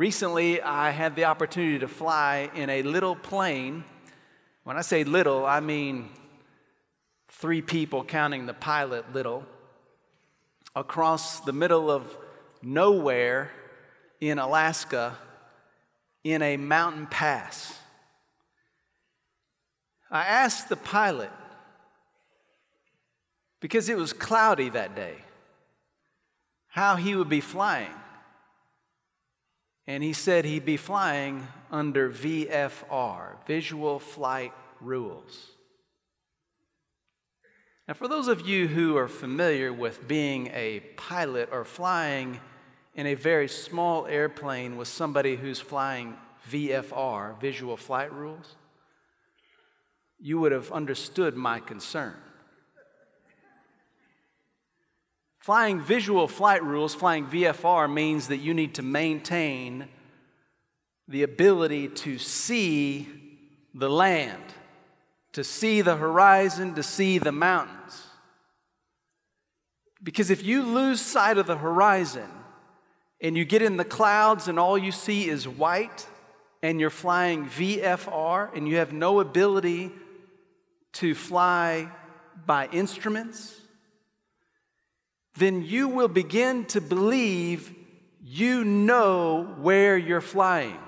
Recently, I had the opportunity to fly in a little plane. When I say little, I mean three people, counting the pilot, little, across the middle of nowhere in Alaska in a mountain pass. I asked the pilot, because it was cloudy that day, how he would be flying. And he said he'd be flying under VFR, Visual Flight Rules. Now, for those of you who are familiar with being a pilot or flying in a very small airplane with somebody who's flying VFR, Visual Flight Rules, you would have understood my concern. Flying visual flight rules, flying VFR, means that you need to maintain the ability to see the land, to see the horizon, to see the mountains. Because if you lose sight of the horizon and you get in the clouds and all you see is white, and you're flying VFR and you have no ability to fly by instruments, then you will begin to believe you know where you're flying.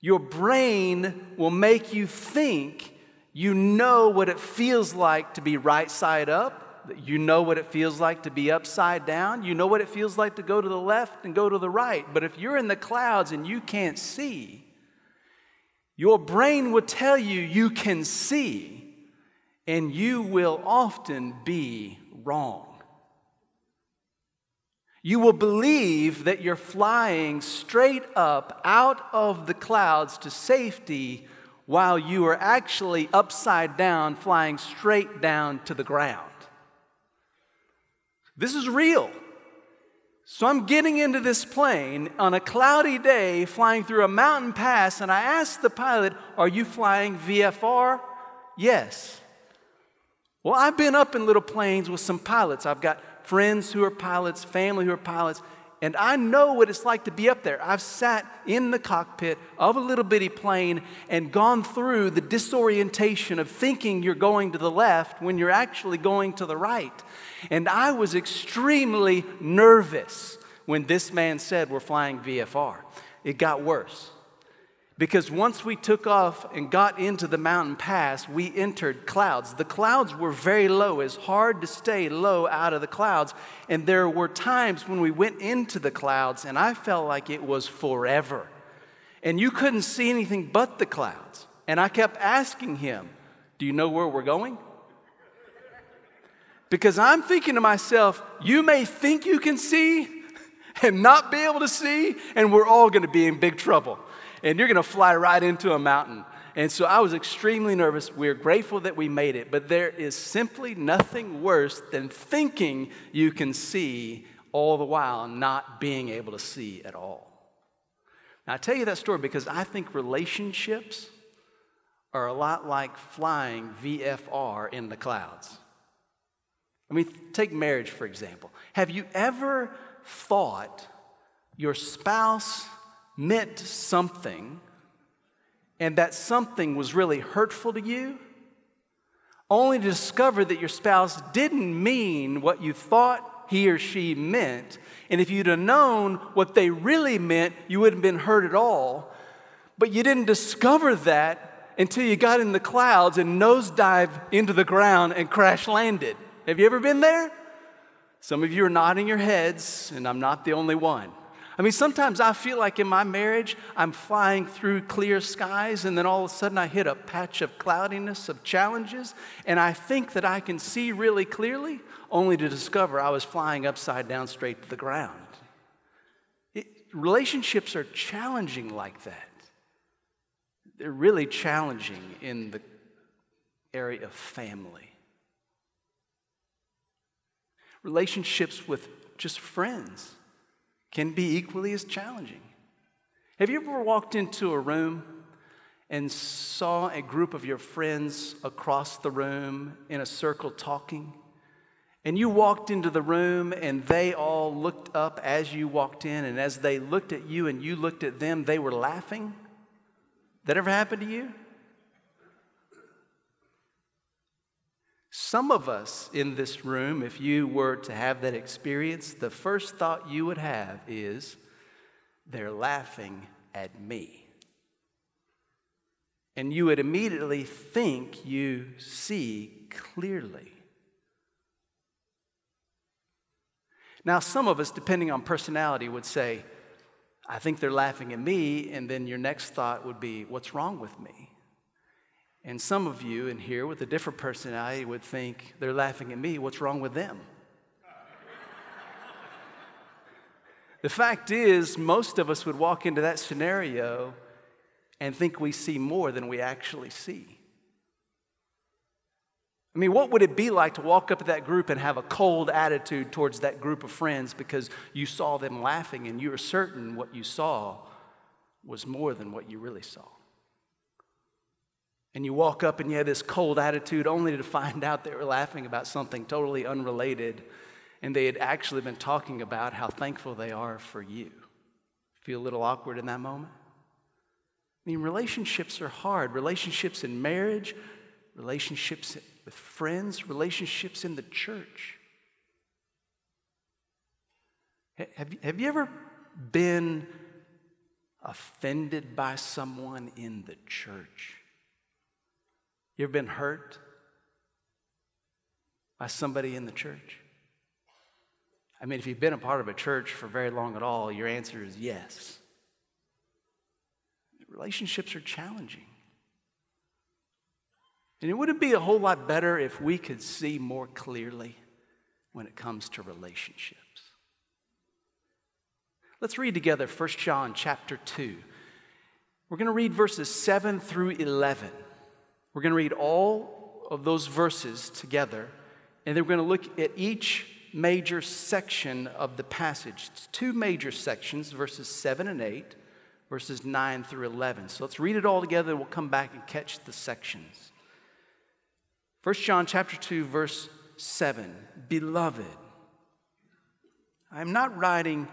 Your brain will make you think you know what it feels like to be right side up. You know what it feels like to be upside down. You know what it feels like to go to the left and go to the right. But if you're in the clouds and you can't see, your brain will tell you you can see, and you will often be wrong. You will believe that you're flying straight up out of the clouds to safety while you are actually upside down, flying straight down to the ground. This is real. So I'm getting into this plane on a cloudy day, flying through a mountain pass, and I ask the pilot, Are you flying VFR? Yes. Well, I've been up in little planes with some pilots. I've got friends who are pilots, family who are pilots, and I know what it's like to be up there. I've sat in the cockpit of a little bitty plane and gone through the disorientation of thinking you're going to the left when you're actually going to the right. And I was extremely nervous when this man said we're flying VFR. It got worse. Because once we took off and got into the mountain pass, we entered clouds. The clouds were very low. It's hard to stay low out of the clouds. And there were times when we went into the clouds, and I felt like it was forever. And you couldn't see anything but the clouds. And I kept asking him, Do you know where we're going? Because I'm thinking to myself, you may think you can see and not be able to see, and we're all going to be in big trouble. And you're going to fly right into a mountain. And so I was extremely nervous. We're grateful that we made it, but there is simply nothing worse than thinking you can see all the while not being able to see at all. Now, I tell you that story because I think relationships are a lot like flying VFR in the clouds. I mean, take marriage, for example. Have you ever thought your spouse meant something and that something was really hurtful to you, only to discover that your spouse didn't mean what you thought he or she meant. And if you'd have known what they really meant, you wouldn't have been hurt at all. But you didn't discover that until you got in the clouds and nosedive into the ground and crash landed. Have you ever been there? Some of you are nodding your heads, and I'm not the only one. I mean, sometimes I feel like in my marriage, I'm flying through clear skies, and then all of a sudden I hit a patch of cloudiness, of challenges, and I think that I can see really clearly, only to discover I was flying upside down straight to the ground. It, relationships are challenging like that. They're really challenging in the area of family relationships with just friends can be equally as challenging. Have you ever walked into a room and saw a group of your friends across the room in a circle talking? and you walked into the room and they all looked up as you walked in, and as they looked at you and you looked at them, they were laughing? That ever happened to you? Some of us in this room, if you were to have that experience, the first thought you would have is, they're laughing at me. And you would immediately think you see clearly. Now, some of us, depending on personality, would say, I think they're laughing at me, and then your next thought would be, What's wrong with me? And some of you in here with a different personality would think, They're laughing at me, what's wrong with them? the fact is, most of us would walk into that scenario and think we see more than we actually see. I mean, what would it be like to walk up to that group and have a cold attitude towards that group of friends because you saw them laughing and you were certain what you saw was more than what you really saw? And you walk up and you have this cold attitude only to find out they were laughing about something totally unrelated and they had actually been talking about how thankful they are for you. Feel a little awkward in that moment? I mean, relationships are hard. Relationships in marriage, relationships with friends, relationships in the church. Have, have you ever been offended by someone in the church? You ever been hurt by somebody in the church? I mean, if you've been a part of a church for very long at all, your answer is yes. Relationships are challenging. And it wouldn't be a whole lot better if we could see more clearly when it comes to relationships. Let's read together 1 John chapter 2. We're going to read verses 7 through 11. We're going to read all of those verses together, and then we're going to look at each major section of the passage. It's two major sections, verses 7 and 8, verses 9 through 11. So let's read it all together. And we'll come back and catch the sections. 1 John chapter 2 verse 7 Beloved I am not writing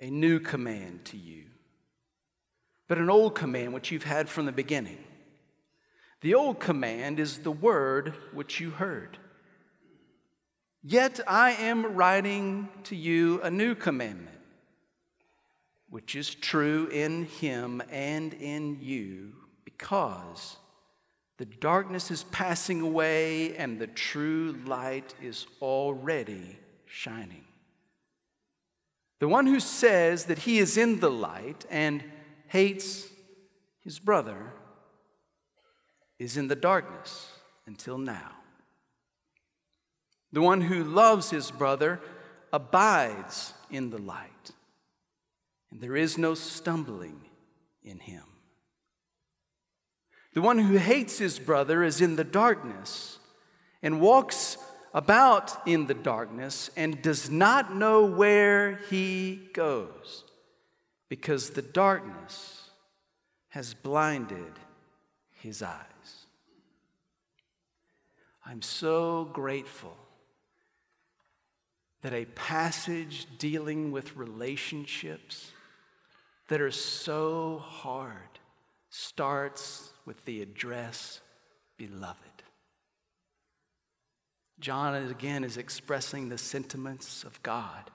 a new command to you but an old command which you've had from the beginning the old command is the word which you heard yet I am writing to you a new commandment which is true in him and in you because the darkness is passing away and the true light is already shining. The one who says that he is in the light and hates his brother is in the darkness until now. The one who loves his brother abides in the light, and there is no stumbling in him. The one who hates his brother is in the darkness and walks about in the darkness and does not know where he goes because the darkness has blinded his eyes. I'm so grateful that a passage dealing with relationships that are so hard starts with the address beloved. John again is expressing the sentiments of God.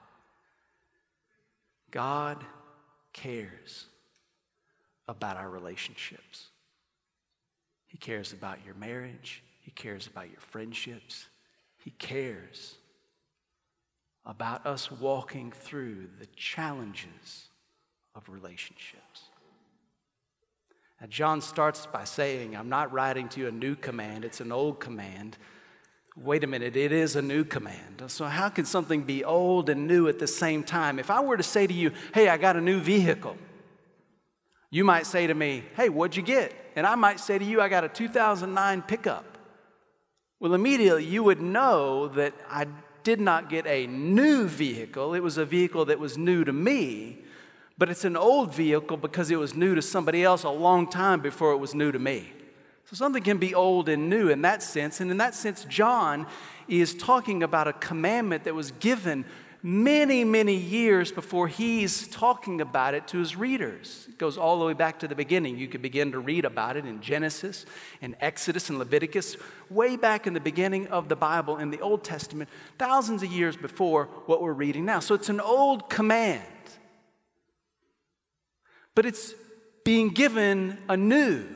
God cares about our relationships. He cares about your marriage. He cares about your friendships. He cares about us walking through the challenges of relationships. Now, John starts by saying, I'm not writing to you a new command, it's an old command. Wait a minute, it is a new command. So, how can something be old and new at the same time? If I were to say to you, Hey, I got a new vehicle, you might say to me, Hey, what'd you get? And I might say to you, I got a 2009 pickup. Well, immediately you would know that I did not get a new vehicle, it was a vehicle that was new to me but it's an old vehicle because it was new to somebody else a long time before it was new to me. So something can be old and new in that sense. And in that sense, John is talking about a commandment that was given many, many years before he's talking about it to his readers. It goes all the way back to the beginning. You could begin to read about it in Genesis and Exodus and Leviticus, way back in the beginning of the Bible in the Old Testament, thousands of years before what we're reading now. So it's an old command, but it's being given anew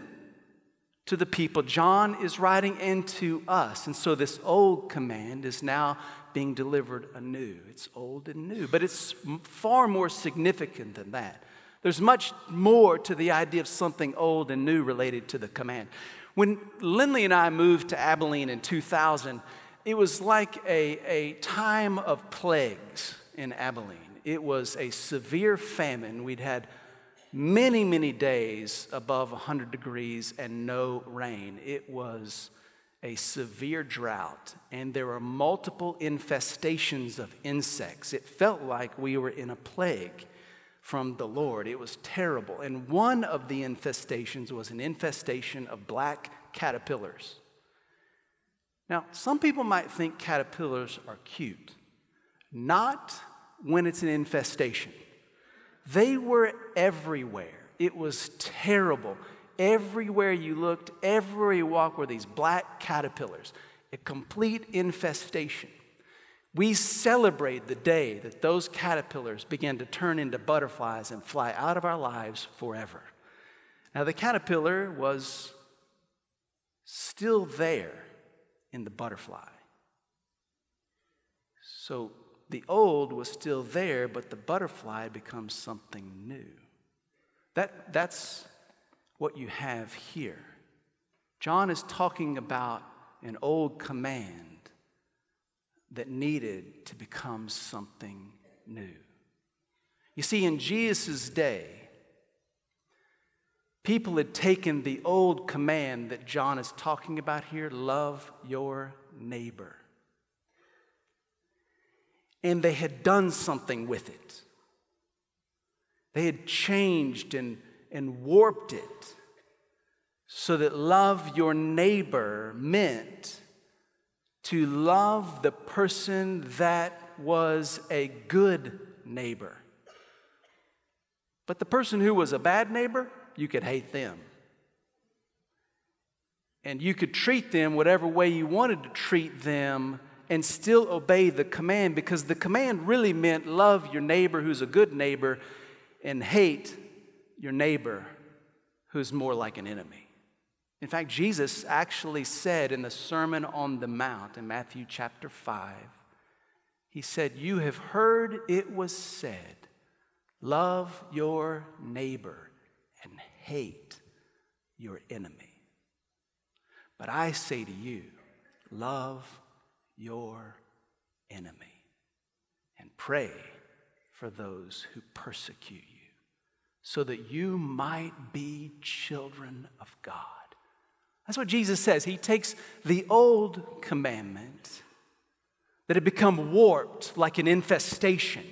to the people. John is writing into us. And so this old command is now being delivered anew. It's old and new, but it's far more significant than that. There's much more to the idea of something old and new related to the command. When Lindley and I moved to Abilene in 2000, it was like a, a time of plagues in Abilene. It was a severe famine. We'd had many, many days above 100 degrees and no rain. It was a severe drought, and there were multiple infestations of insects. It felt like we were in a plague from the Lord. It was terrible. And one of the infestations was an infestation of black caterpillars. Now, some people might think caterpillars are cute, not when it's an infestation. They were everywhere. It was terrible. Everywhere you looked, everywhere you walked were these black caterpillars, a complete infestation. We celebrate the day that those caterpillars began to turn into butterflies and fly out of our lives forever. Now, the caterpillar was still there in the butterfly. So the old was still there, but the butterfly becomes something new. That, that's what you have here. John is talking about an old command that needed to become something new. You see, in Jesus' day, people had taken the old command that John is talking about here love your neighbor. And they had done something with it. They had changed and and warped it so that love your neighbor meant to love the person that was a good neighbor. But the person who was a bad neighbor, you could hate them. And you could treat them whatever way you wanted to treat them and still obey the command because the command really meant love your neighbor who's a good neighbor and hate your neighbor who's more like an enemy. In fact, Jesus actually said in the Sermon on the Mount in Matthew chapter 5, He said, You have heard it was said, love your neighbor and hate your enemy. But I say to you, love your enemy and pray for those who persecute you so that you might be children of God. That's what Jesus says. He takes the old commandment that had become warped like an infestation,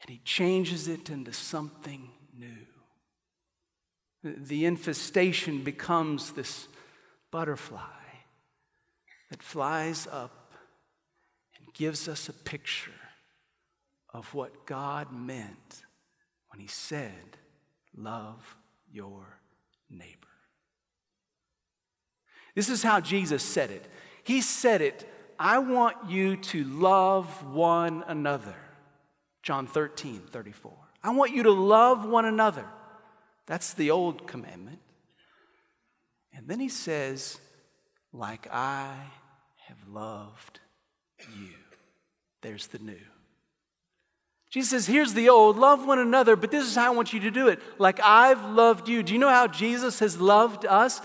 and he changes it into something new. The infestation becomes this butterfly that flies up and gives us a picture of what God meant when he said, Love your neighbor. This is how Jesus said it. He said it, I want you to love one another. John 13, 34. I want you to love one another. That's the old commandment. And then he says, like I have loved you. There's the new. Jesus says, Here's the old, love one another, but this is how I want you to do it. Like I've loved you. Do you know how Jesus has loved us?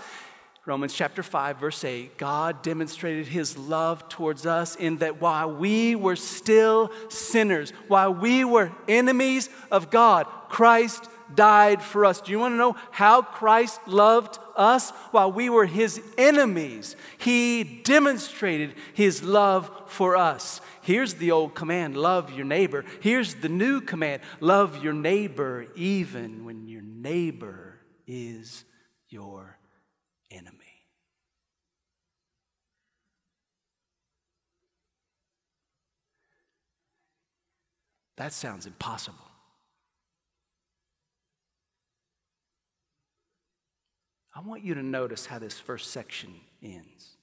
Romans chapter 5, verse 8 God demonstrated his love towards us in that while we were still sinners, while we were enemies of God, Christ died for us. Do you want to know how Christ loved us while we were his enemies. He demonstrated his love for us. Here's the old command love your neighbor. Here's the new command love your neighbor, even when your neighbor is your enemy. That sounds impossible. I want you to notice how this first section ends.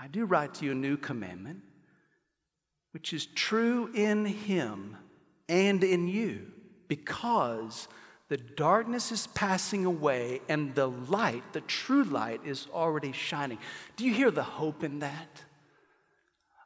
I do write to you a new commandment, which is true in him and in you, because the darkness is passing away and the light, the true light, is already shining. Do you hear the hope in that?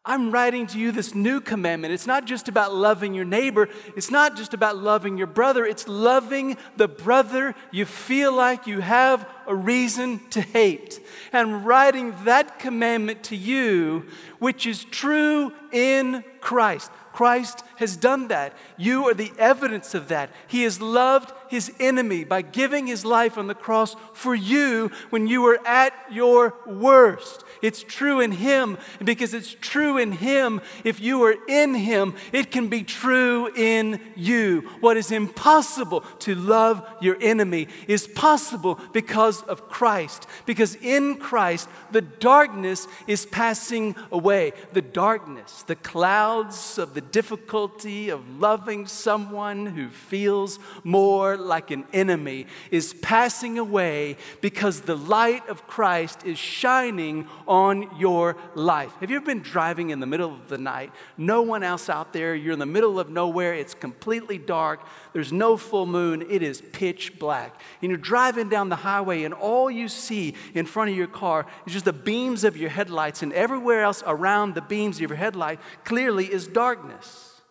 I'm writing to you this new commandment. It's not just about loving your neighbor, it's not just about loving your brother, it's loving the brother you feel like you have a reason to hate. And writing that commandment to you, which is true in Christ. Christ has done that. You are the evidence of that. He has loved his enemy by giving his life on the cross for you when you were at your worst. It's true in him. And because it's true in him, if you are in him, it can be true in you. What is impossible to love your enemy is possible because of Christ. Because in Christ, the darkness is passing away. The darkness, the clouds of the difficulty of loving someone who feels more like an enemy is passing away because the light of Christ is shining on your life. Have you ever been driving in the middle of the night? No one else out there, you're in the middle of nowhere, it's completely dark, there's no full moon, it is pitch black. And you're driving down the highway, and all you see in front of your car is just the beams of your headlights, and everywhere else around the beams of your headlight clearly is darkness.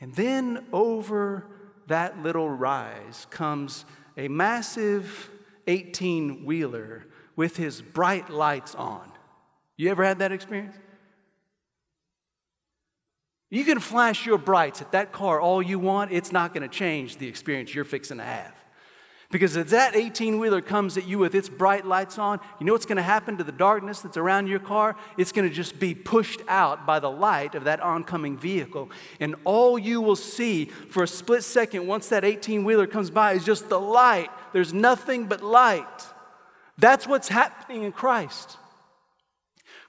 And then over that little rise comes a massive 18 wheeler with his bright lights on. You ever had that experience? You can flash your brights at that car all you want, it's not going to change the experience you're fixing to have. Because as that 18 wheeler comes at you with its bright lights on, you know what's going to happen to the darkness that's around your car? It's going to just be pushed out by the light of that oncoming vehicle. And all you will see for a split second once that 18 wheeler comes by is just the light. There's nothing but light. That's what's happening in Christ.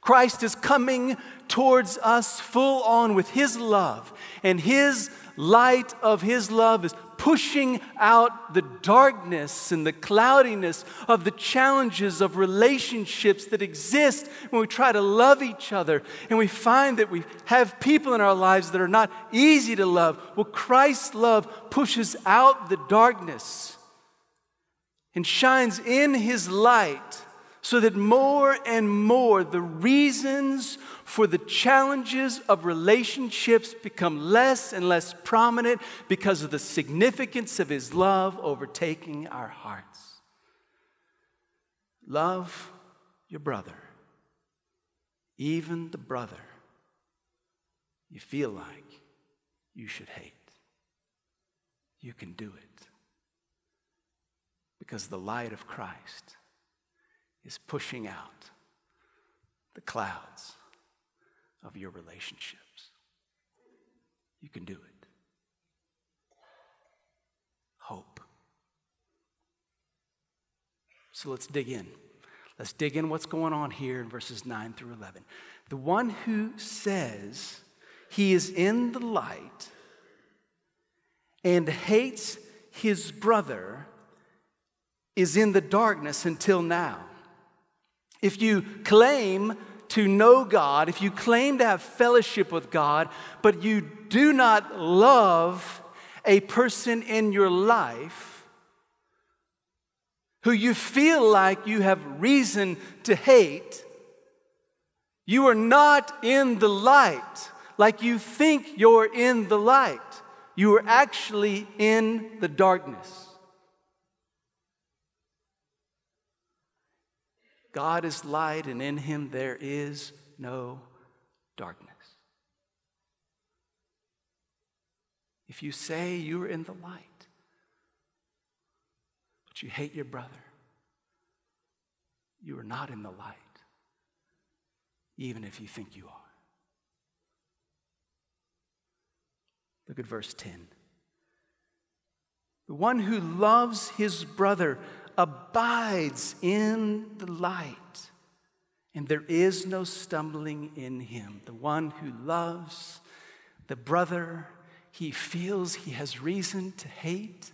Christ is coming towards us full on with His love, and His light of His love is pushing out the darkness and the cloudiness of the challenges of relationships that exist when we try to love each other. And we find that we have people in our lives that are not easy to love. Well, Christ's love pushes out the darkness and shines in his light so that more and more the reasons for the challenges of relationships become less and less prominent because of the significance of His love overtaking our hearts. Love your brother, even the brother you feel like you should hate. You can do it because the light of Christ is pushing out the clouds of your relationships. You can do it. Hope. So let's dig in. Let's dig in what's going on here in verses 9 through 11. The one who says he is in the light and hates his brother is in the darkness until now. If you claim to know God, if you claim to have fellowship with God, but you do not love a person in your life who you feel like you have reason to hate, you are not in the light like you think you're in the light. You are actually in the darkness. God is light, and in him there is no darkness. If you say you're in the light, but you hate your brother, you are not in the light, even if you think you are. Look at verse 10. The one who loves his brother abides in the light, And there is no stumbling in him. The one who loves the brother he feels he has reason to hate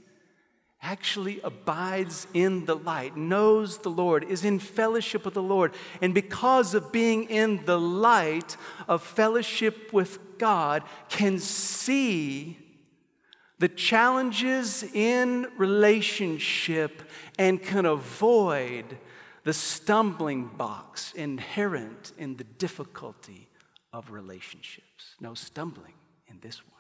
actually abides in the light, knows the Lord, is in fellowship with the Lord. And because of being in the light of fellowship with God, can see the challenges in relationship and can avoid the stumbling blocks inherent in the difficulty of relationships. No stumbling in this one.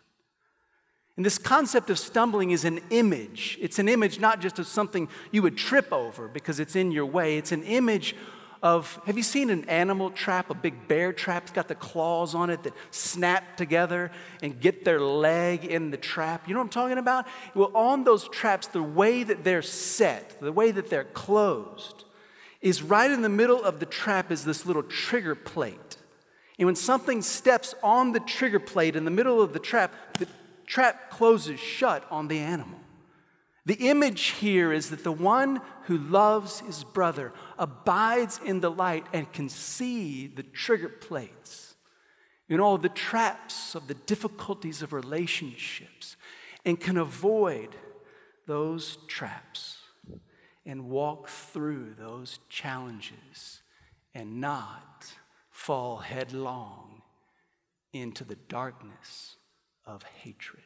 And this concept of stumbling is an image. It's an image not just of something you would trip over because it's in your way, it's an image of have you seen an animal trap, a big bear trap? It's got the claws on it that snap together and get their leg in the trap. You know what I'm talking about? Well, on those traps, the way that they're set, the way that they're closed, is right in the middle of the trap is this little trigger plate. And when something steps on the trigger plate in the middle of the trap, the trap closes shut on the animal. The image here is that the one who loves his brother abides in the light and can see the trigger plates in all the traps of the difficulties of relationships and can avoid those traps and walk through those challenges and not fall headlong into the darkness of hatred.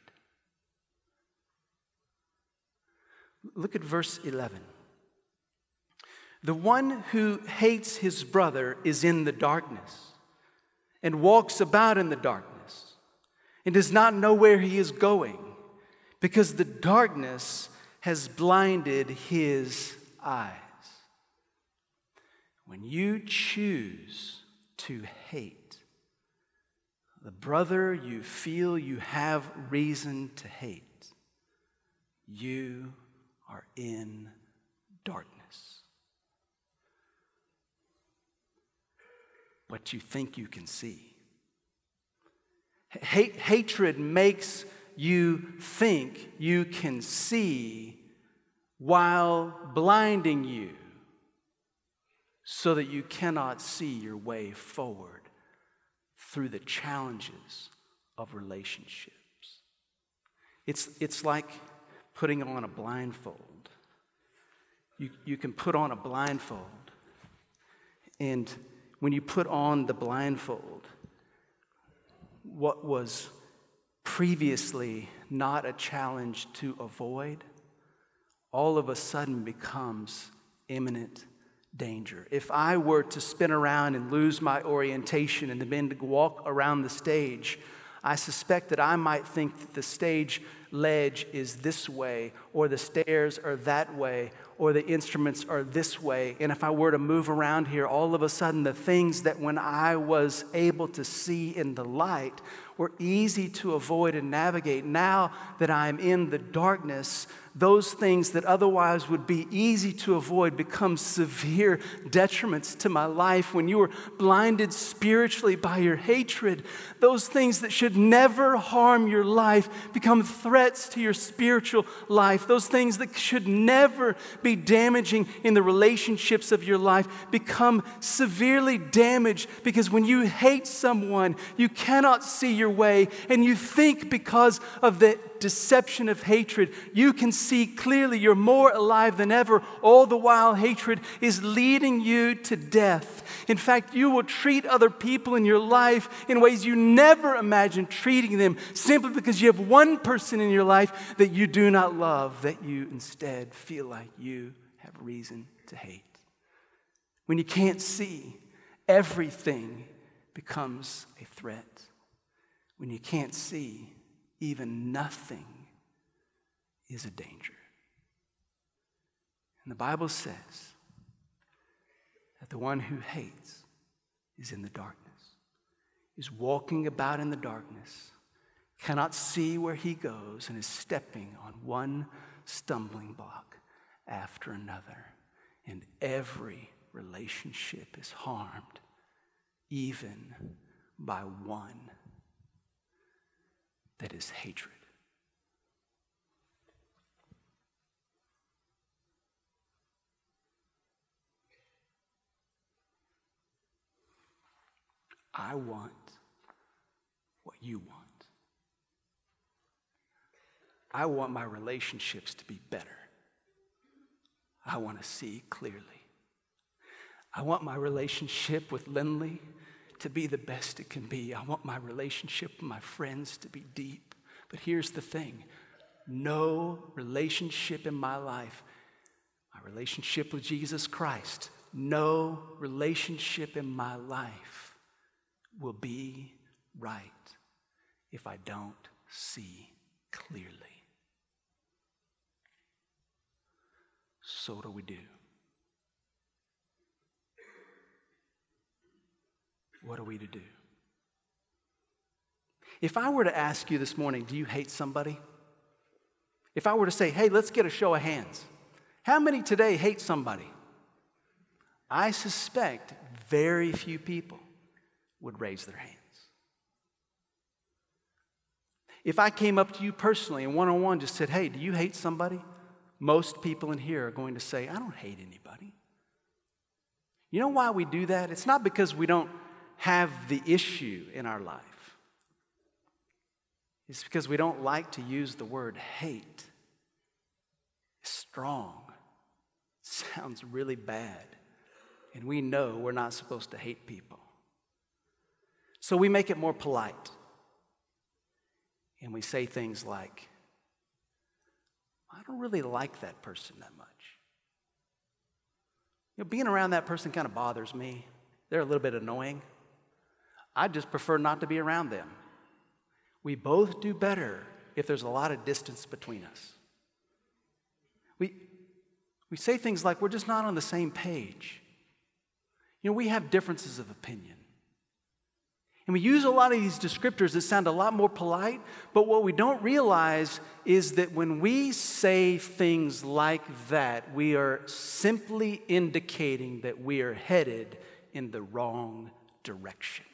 Look at verse 11. The one who hates his brother is in the darkness and walks about in the darkness and does not know where he is going because the darkness has blinded his eyes. When you choose to hate the brother you feel you have reason to hate, you are in darkness. What you think you can see. Hate, hatred makes you think you can see while blinding you so that you cannot see your way forward through the challenges of relationships. It's, it's like putting on a blindfold. You, you can put on a blindfold, and when you put on the blindfold, what was previously not a challenge to avoid, all of a sudden becomes imminent danger. If I were to spin around and lose my orientation and to walk around the stage, I suspect that I might think that the stage ledge is this way, or the stairs are that way, or the instruments are this way. And if I were to move around here, all of a sudden, the things that when I was able to see in the light were easy to avoid and navigate, now that I'm in the darkness, those things that otherwise would be easy to avoid become severe detriments to my life. When you were blinded spiritually by your hatred, those things that should never harm your life become threats to your spiritual life. Those things that should never be damaging in the relationships of your life become severely damaged because when you hate someone, you cannot see your way and you think because of the deception of hatred, you can see clearly you're more alive than ever. All the while, hatred is leading you to death. In fact, you will treat other people in your life in ways you never imagined treating them simply because you have one person in your life that you do not love, that you instead feel like you have reason to hate. When you can't see, everything becomes a threat. When you can't see, even nothing is a danger. And the Bible says that the one who hates is in the darkness, is walking about in the darkness, cannot see where he goes, and is stepping on one stumbling block after another. And every relationship is harmed, even by one that is hatred. I want what you want. I want my relationships to be better. I want to see clearly. I want my relationship with Lindley to be the best it can be. I want my relationship with my friends to be deep. But here's the thing no relationship in my life, my relationship with Jesus Christ, no relationship in my life will be right if I don't see clearly. So, what do we do? What are we to do? If I were to ask you this morning, do you hate somebody? If I were to say, hey, let's get a show of hands, how many today hate somebody? I suspect very few people would raise their hands. If I came up to you personally and one on one just said, hey, do you hate somebody? Most people in here are going to say, I don't hate anybody. You know why we do that? It's not because we don't have the issue in our life. It's because we don't like to use the word hate. It's strong. It sounds really bad. And we know we're not supposed to hate people. So we make it more polite. And we say things like, I don't really like that person that much. You know, being around that person kind of bothers me. They're a little bit annoying. I just prefer not to be around them. We both do better if there's a lot of distance between us. We, we say things like, we're just not on the same page. You know, we have differences of opinion. And we use a lot of these descriptors that sound a lot more polite, but what we don't realize is that when we say things like that, we are simply indicating that we are headed in the wrong direction.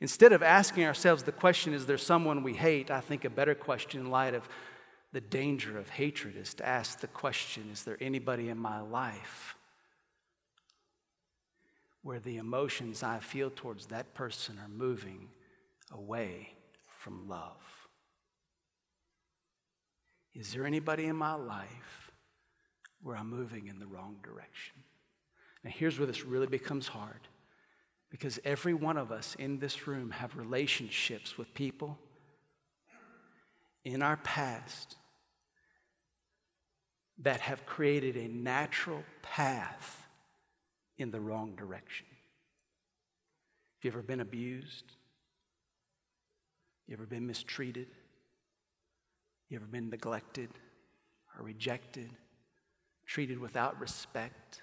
Instead of asking ourselves the question, is there someone we hate? I think a better question in light of the danger of hatred is to ask the question, is there anybody in my life where the emotions I feel towards that person are moving away from love? Is there anybody in my life where I'm moving in the wrong direction? Now, here's where this really becomes hard because every one of us in this room have relationships with people in our past that have created a natural path in the wrong direction. Have you ever been abused? You ever been mistreated? You ever been neglected or rejected, treated without respect?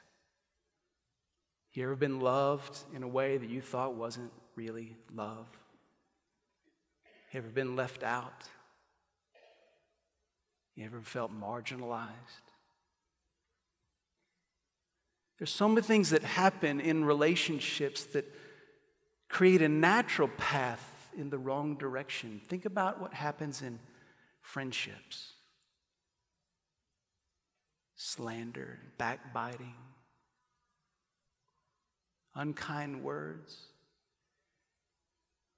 You ever been loved in a way that you thought wasn't really love? You ever been left out? You ever felt marginalized? There's so many things that happen in relationships that create a natural path in the wrong direction. Think about what happens in friendships slander, backbiting, unkind words,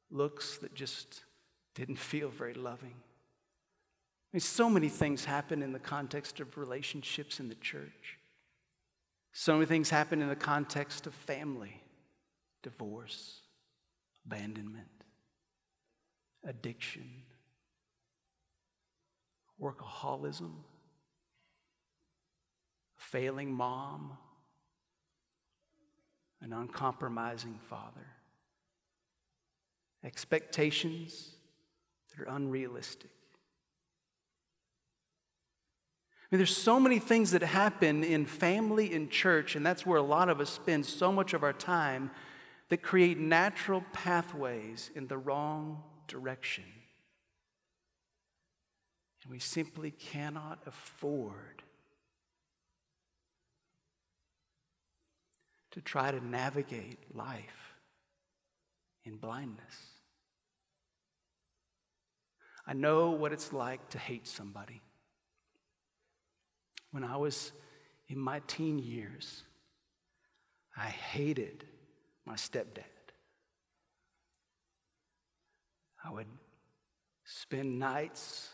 looks that just didn't feel very loving. I mean, so many things happen in the context of relationships in the church. So many things happen in the context of family, divorce, abandonment, addiction, workaholism, failing mom, an uncompromising father, expectations that are unrealistic. I mean, there's so many things that happen in family and church, and that's where a lot of us spend so much of our time that create natural pathways in the wrong direction. And we simply cannot afford to try to navigate life in blindness. I know what it's like to hate somebody. When I was in my teen years, I hated my stepdad. I would spend nights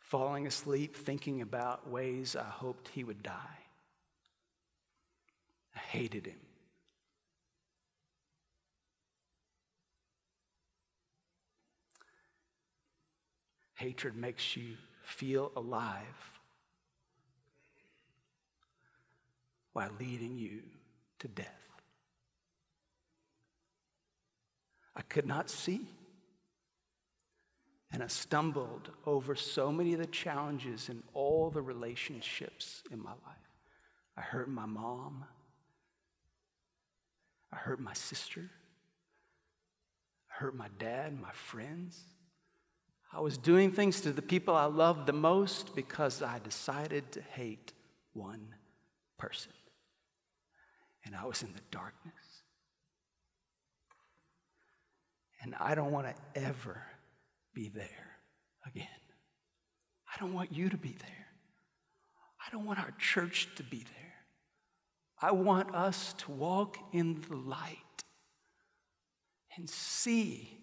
falling asleep thinking about ways I hoped he would die. Hated him. Hatred makes you feel alive while leading you to death. I could not see. And I stumbled over so many of the challenges in all the relationships in my life. I hurt my mom. I hurt my sister. I hurt my dad, my friends. I was doing things to the people I loved the most because I decided to hate one person. And I was in the darkness. And I don't want to ever be there again. I don't want you to be there. I don't want our church to be there. I want us to walk in the light and see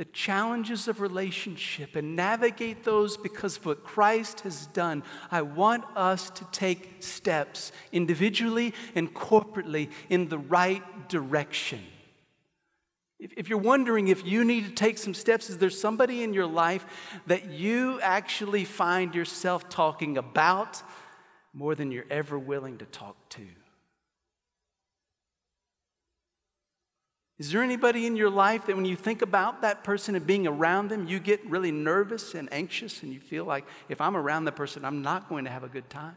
the challenges of relationship and navigate those because of what Christ has done. I want us to take steps individually and corporately in the right direction. If, you're wondering if you need to take some steps, is there somebody in your life that you actually find yourself talking about more than you're ever willing to talk to? Is there anybody in your life that when you think about that person and being around them, you get really nervous and anxious and you feel like if I'm around the person, I'm not going to have a good time?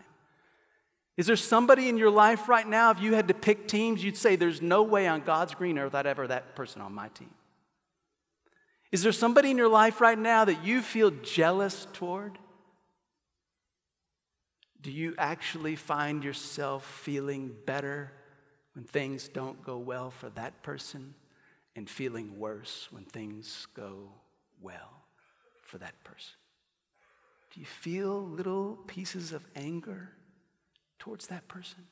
Is there somebody in your life right now, if you had to pick teams, you'd say, There's no way on God's green earth I'd ever that person on my team? Is there somebody in your life right now that you feel jealous toward? Do you actually find yourself feeling better when things don't go well for that person and feeling worse when things go well for that person? Do you feel little pieces of anger towards that person?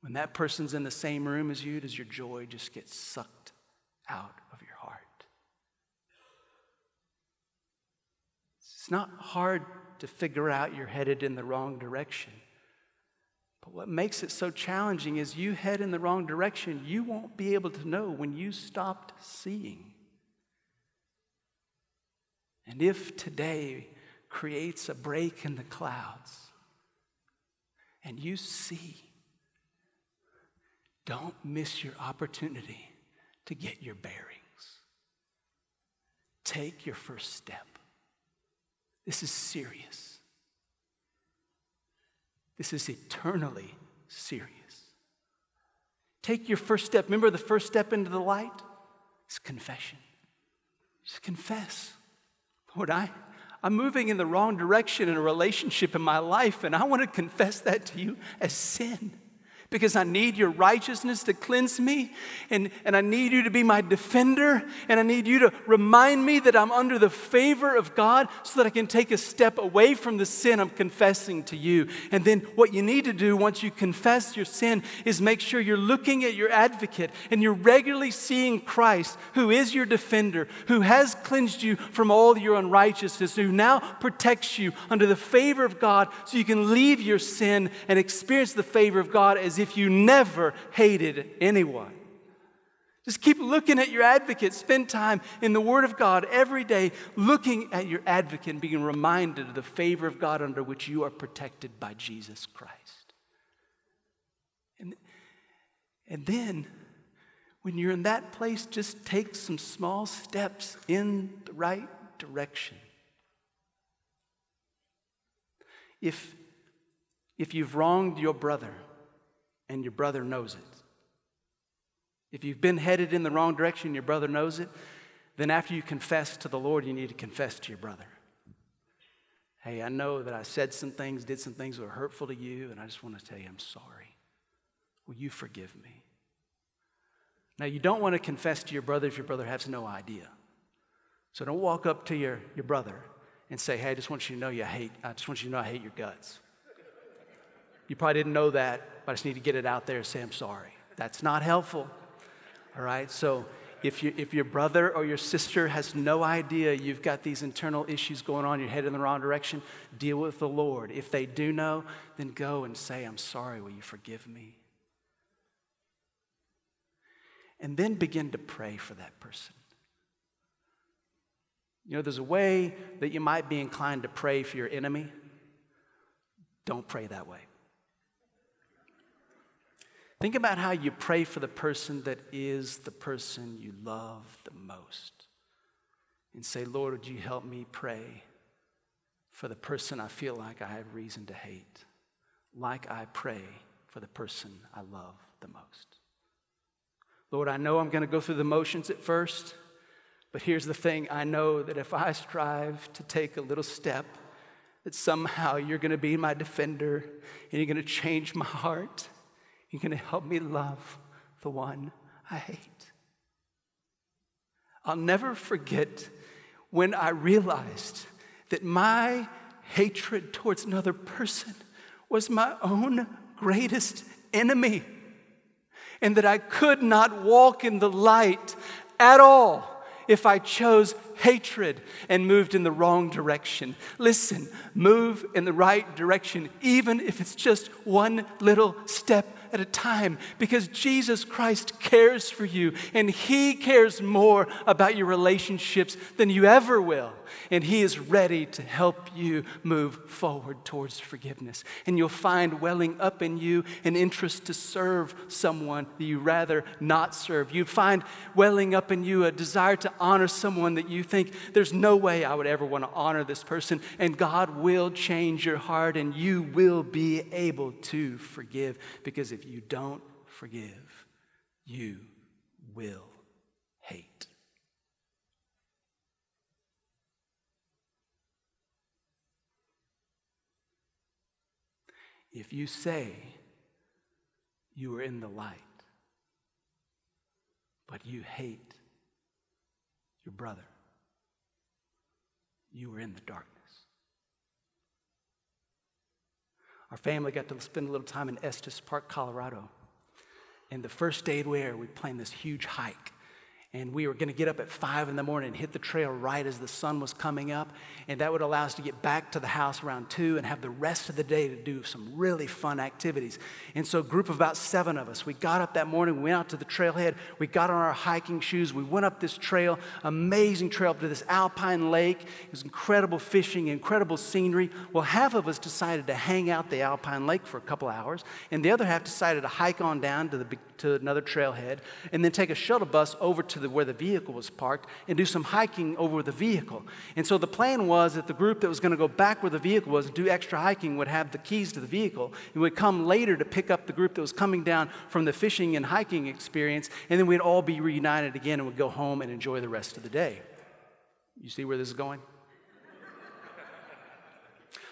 When that person's in the same room as you, does your joy just get sucked out of your heart? It's not hard to figure out you're headed in the wrong direction. But what makes it so challenging is you head in the wrong direction, you won't be able to know when you stopped seeing. And if today creates a break in the clouds and you see, don't miss your opportunity to get your bearings. Take your first step. This is serious. This is eternally serious. Take your first step. Remember the first step into the light? It's confession. Just confess. Lord, I, I'm moving in the wrong direction in a relationship in my life, and I want to confess that to you as sin because I need your righteousness to cleanse me, and, and I need you to be my defender, and I need you to remind me that I'm under the favor of God so that I can take a step away from the sin I'm confessing to you. And then what you need to do once you confess your sin is make sure you're looking at your advocate and you're regularly seeing Christ, who is your defender, who has cleansed you from all your unrighteousness, who now protects you under the favor of God so you can leave your sin and experience the favor of God as if you never hated anyone. Just keep looking at your advocate. Spend time in the Word of God every day, looking at your advocate and being reminded of the favor of God under which you are protected by Jesus Christ. And, and then, when you're in that place, just take some small steps in the right direction. If, if you've wronged your brother, and your brother knows it. If you've been headed in the wrong direction, your brother knows it, then after you confess to the Lord, you need to confess to your brother. Hey, I know that I said some things, did some things that were hurtful to you, and I just want to tell you I'm sorry. Will you forgive me? Now, you don't want to confess to your brother if your brother has no idea. So don't walk up to your, your brother and say, Hey, I just want you to know you hate, I just want you to know I hate your guts. You probably didn't know that, but I just need to get it out there and say, I'm sorry. That's not helpful. All right? So if, you, if your brother or your sister has no idea you've got these internal issues going on, you're headed in the wrong direction, deal with the Lord. If they do know, then go and say, I'm sorry. Will you forgive me? And then begin to pray for that person. You know, there's a way that you might be inclined to pray for your enemy. Don't pray that way. Think about how you pray for the person that is the person you love the most. And say, Lord, would you help me pray for the person I feel like I have reason to hate, like I pray for the person I love the most. Lord, I know I'm going to go through the motions at first. But here's the thing I know that if I strive to take a little step, that somehow you're going to be my defender and you're going to change my heart. You're going to help me love the one I hate. I'll never forget when I realized that my hatred towards another person was my own greatest enemy, and that I could not walk in the light at all if I chose hatred and moved in the wrong direction. Listen, move in the right direction, even if it's just one little step at a time because Jesus Christ cares for you and He cares more about your relationships than you ever will. And He is ready to help you move forward towards forgiveness. And you'll find welling up in you an interest to serve someone that you rather not serve. You find welling up in you a desire to honor someone that you think there's no way I would ever want to honor this person. And God will change your heart and you will be able to forgive because if if you don't forgive, you will hate. If you say you are in the light, but you hate your brother, you are in the darkness. Our family got to spend a little time in Estes Park, Colorado. And the first day there, we planned this huge hike and we were going to get up at five in the morning and hit the trail right as the sun was coming up. And that would allow us to get back to the house around two and have the rest of the day to do some really fun activities. And so, a group of about seven of us, we got up that morning, we went out to the trailhead, we got on our hiking shoes, we went up this trail, amazing trail up to this alpine lake. It was incredible fishing, incredible scenery. Well, half of us decided to hang out the alpine lake for a couple hours, and the other half decided to hike on down to, the, to another trailhead and then take a shuttle bus over to the, where the vehicle was parked and do some hiking over the vehicle. And so the plan was that the group that was going to go back where the vehicle was and do extra hiking would have the keys to the vehicle and would come later to pick up the group that was coming down from the fishing and hiking experience, and then we'd all be reunited again and would go home and enjoy the rest of the day. You see where this is going?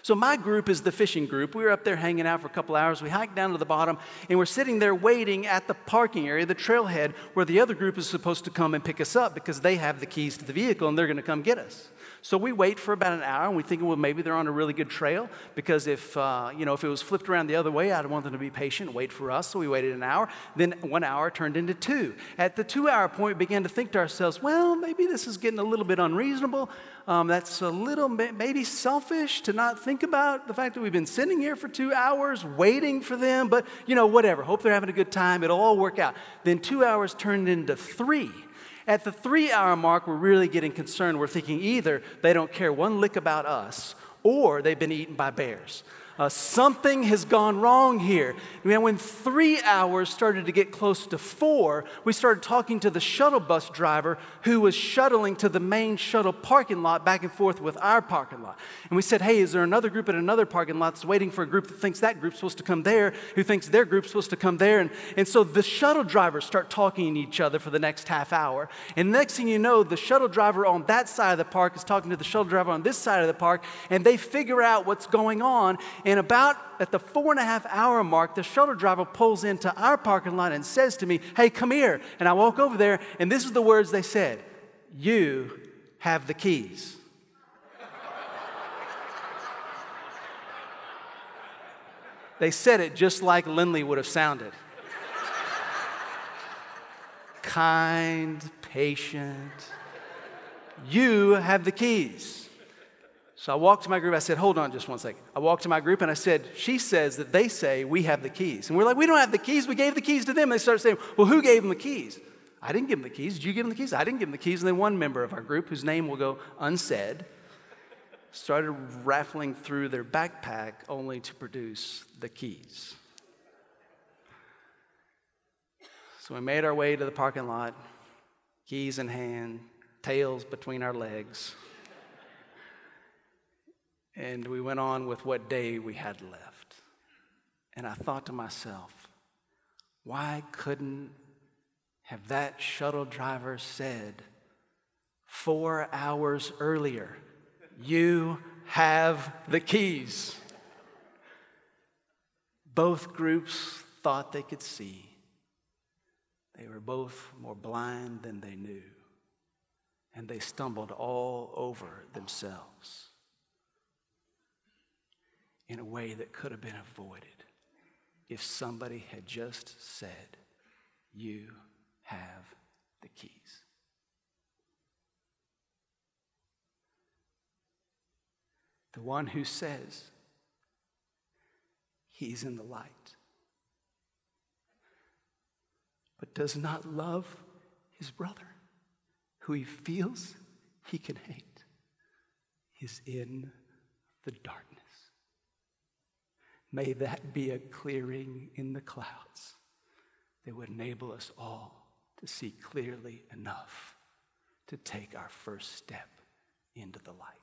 So, my group is the fishing group. We were up there hanging out for a couple hours. We hiked down to the bottom, and we're sitting there waiting at the parking area, the trailhead, where the other group is supposed to come and pick us up because they have the keys to the vehicle and they're going to come get us. So we wait for about an hour and we think, well, maybe they're on a really good trail because if, uh, you know, if it was flipped around the other way, I'd want them to be patient, wait for us. So we waited an hour. Then one hour turned into two. At the two hour point, we began to think to ourselves, well, maybe this is getting a little bit unreasonable. Um, that's a little maybe selfish to not think about the fact that we've been sitting here for two hours waiting for them, but, you know, whatever. Hope they're having a good time. It'll all work out. Then two hours turned into three. At the three hour mark, we're really getting concerned. We're thinking either they don't care one lick about us or they've been eaten by bears. Uh, something has gone wrong here. Man, when three hours started to get close to four, we started talking to the shuttle bus driver who was shuttling to the main shuttle parking lot back and forth with our parking lot. And we said, Hey, is there another group at another parking lot that's waiting for a group that thinks that group's supposed to come there, who thinks their group's supposed to come there? And, and so the shuttle drivers start talking to each other for the next half hour. And next thing you know, the shuttle driver on that side of the park is talking to the shuttle driver on this side of the park, and they figure out what's going on. And about at the four and a half hour mark, the shuttle driver pulls into our parking lot and says to me, Hey, come here. And I walk over there, and this is the words they said You have the keys. They said it just like Lindley would have sounded kind, patient. You have the keys. So I walked to my group. I said, Hold on just one second. I walked to my group and I said, She says that they say we have the keys. And we're like, We don't have the keys. We gave the keys to them. And they started saying, Well, who gave them the keys? I didn't give them the keys. Did you give them the keys? I didn't give them the keys. And then one member of our group, whose name will go unsaid, started raffling through their backpack only to produce the keys. So we made our way to the parking lot, keys in hand, tails between our legs. And we went on with what day we had left. And I thought to myself, why couldn't have that shuttle driver said four hours earlier, you have the keys? Both groups thought they could see. They were both more blind than they knew, and they stumbled all over themselves in a way that could have been avoided if somebody had just said, You have the keys. The one who says he's in the light, but does not love his brother, who he feels he can hate, is in the darkness. May that be a clearing in the clouds that would enable us all to see clearly enough to take our first step into the light.